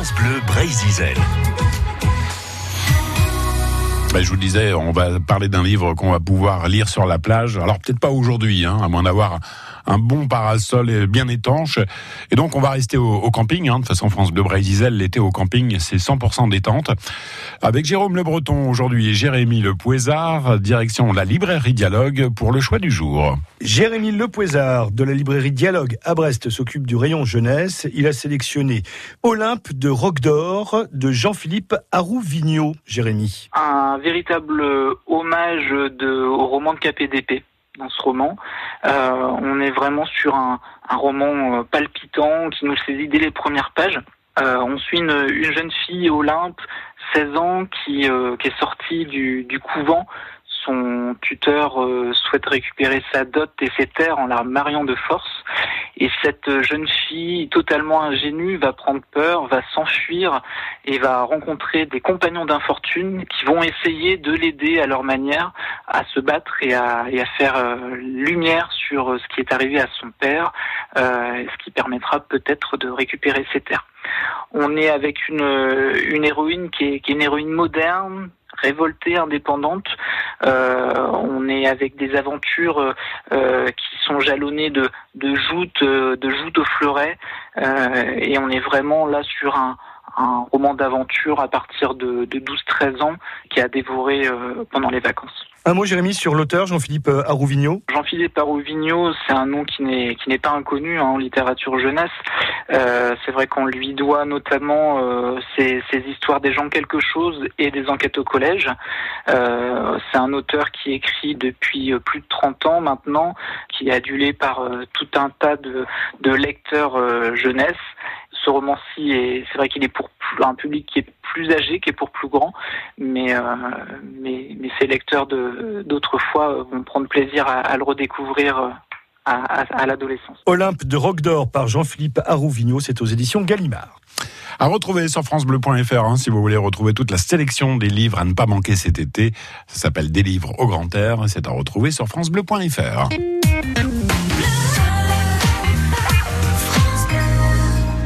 Bleu. Ben, je vous disais, on va parler d'un livre qu'on va pouvoir lire sur la plage. Alors peut-être pas aujourd'hui, hein, à moins d'avoir un bon parasol bien étanche. Et donc on va rester au, camping. Hein. De toute façon, France Bleu Brésil, l'été au camping, c'est 100% détente. Avec Jérôme Le Breton aujourd'hui et Jérémy Le Pouésard, direction la librairie Dialogue pour le choix du jour. Jérémy Le Pouésard de la librairie Dialogue à Brest s'occupe du rayon jeunesse. Il a sélectionné Olympe de Roc d'Or de Jean-Philippe Arouvigno. Jérémy véritable hommage de, au roman de KPDP dans ce roman. Euh, on est vraiment sur un, roman euh, palpitant qui nous saisit dès les premières pages. Euh, on suit une, jeune fille, Olympe, 16 ans, qui, est sortie du, couvent son tuteur souhaite récupérer sa dot et ses terres en la mariant de force. Et cette jeune fille, totalement ingénue, va prendre peur, va s'enfuir et va rencontrer des compagnons d'infortune qui vont essayer de l'aider à leur manière à se battre et à, faire euh, lumière sur ce qui est arrivé à son père, euh, ce qui permettra peut-être de récupérer ses terres. On est avec une, une héroïne qui est, qui est une héroïne moderne, révoltée, indépendante. Euh, on est avec des aventures euh, qui sont jalonnées de, de joutes, de joutes au fleuret, euh, et on est vraiment là sur un, un roman d'aventure à partir de, de 12-13 ans qui a dévoré pendant les vacances. Un mot, Jérémy, sur l'auteur Jean-Philippe Arouvigno. Jean-Philippe Arouvigno, c'est un nom qui n'est qui n'est pas inconnu hein, en littérature jeunesse. Euh, c'est vrai qu'on lui doit notamment euh, ses, histoires des gens quelque chose et des enquêtes au collège. Euh, c'est un auteur qui écrit depuis plus de 30 ans maintenant, qui est adulé par tout un tas de, de lecteurs jeunesse ce roman-ci, et c'est vrai qu'il est pour un public qui est plus âgé, qui est pour plus grand, mais, euh, mais, mais, ses lecteurs d'autrefois vont prendre plaisir à, le redécouvrir euh, à, l'adolescence. Olympe de Roc d'Or par Jean-Philippe Arouvigno, c'est aux éditions Gallimard. À retrouver sur francebleu.fr hein, si vous voulez retrouver toute la sélection des livres à ne pas manquer cet été. Ça s'appelle Des livres au grand air. C'est à retrouver sur francebleu.fr.